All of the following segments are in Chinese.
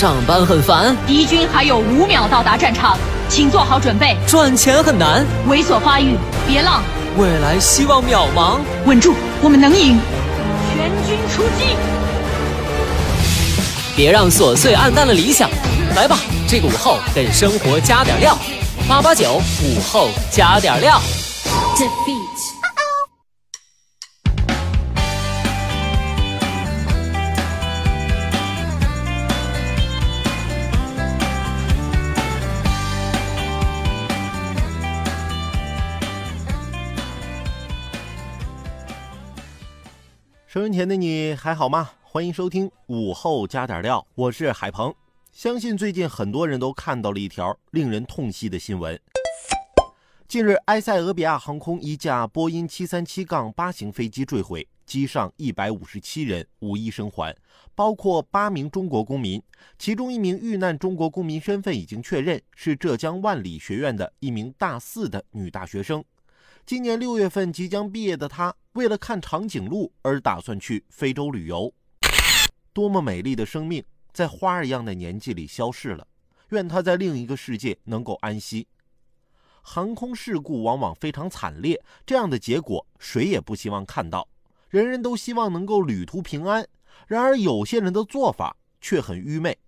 上班很烦，敌军还有五秒到达战场，请做好准备。赚钱很难，猥琐发育，别浪，未来希望渺茫。稳住，我们能赢！全军出击！别让琐碎暗淡了理想，来吧，这个午后给生活加点料。八八九午后加点料。收音前的你还好吗？欢迎收听午后加点料，我是海鹏。相信最近很多人都看到了一条令人痛惜的新闻。近日，埃塞俄比亚航空一架波音737-8型飞机坠毁，机上157人无一生还，包括八名中国公民，其中一名遇难中国公民身份已经确认，是浙江万里学院的一名大四的女大学生。今年六月份即将毕业的他，为了看长颈鹿而打算去非洲旅游。多么美丽的生命，在花儿一样的年纪里消逝了。愿他在另一个世界能够安息。航空事故往往非常惨烈，这样的结果谁也不希望看到。人人都希望能够旅途平安，然而有些人的做法却很愚昧。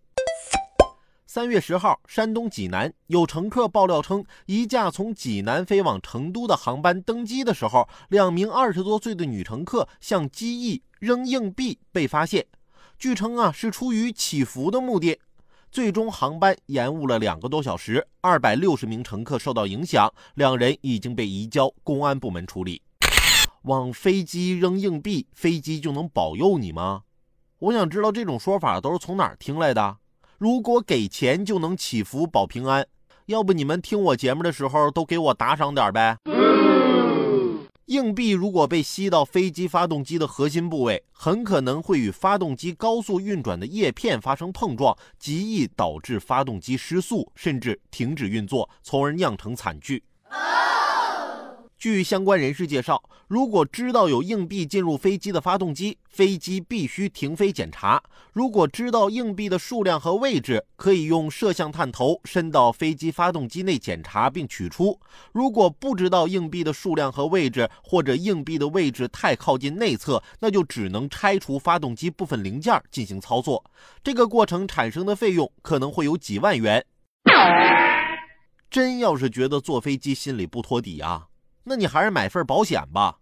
三月十号，山东济南有乘客爆料称，一架从济南飞往成都的航班登机的时候，两名二十多岁的女乘客向机翼扔硬币被发现。据称啊，是出于祈福的目的。最终，航班延误了两个多小时，二百六十名乘客受到影响，两人已经被移交公安部门处理。往飞机扔硬币，飞机就能保佑你吗？我想知道这种说法都是从哪儿听来的。如果给钱就能祈福保平安，要不你们听我节目的时候都给我打赏点呗。硬币如果被吸到飞机发动机的核心部位，很可能会与发动机高速运转的叶片发生碰撞，极易导致发动机失速，甚至停止运作，从而酿成惨剧。据相关人士介绍，如果知道有硬币进入飞机的发动机，飞机必须停飞检查。如果知道硬币的数量和位置，可以用摄像探头伸到飞机发动机内检查并取出。如果不知道硬币的数量和位置，或者硬币的位置太靠近内侧，那就只能拆除发动机部分零件进行操作。这个过程产生的费用可能会有几万元。真要是觉得坐飞机心里不托底啊！那你还是买份保险吧。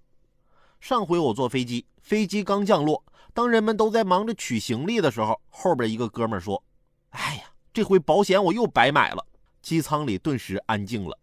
上回我坐飞机，飞机刚降落，当人们都在忙着取行李的时候，后边一个哥们说：“哎呀，这回保险我又白买了。”机舱里顿时安静了。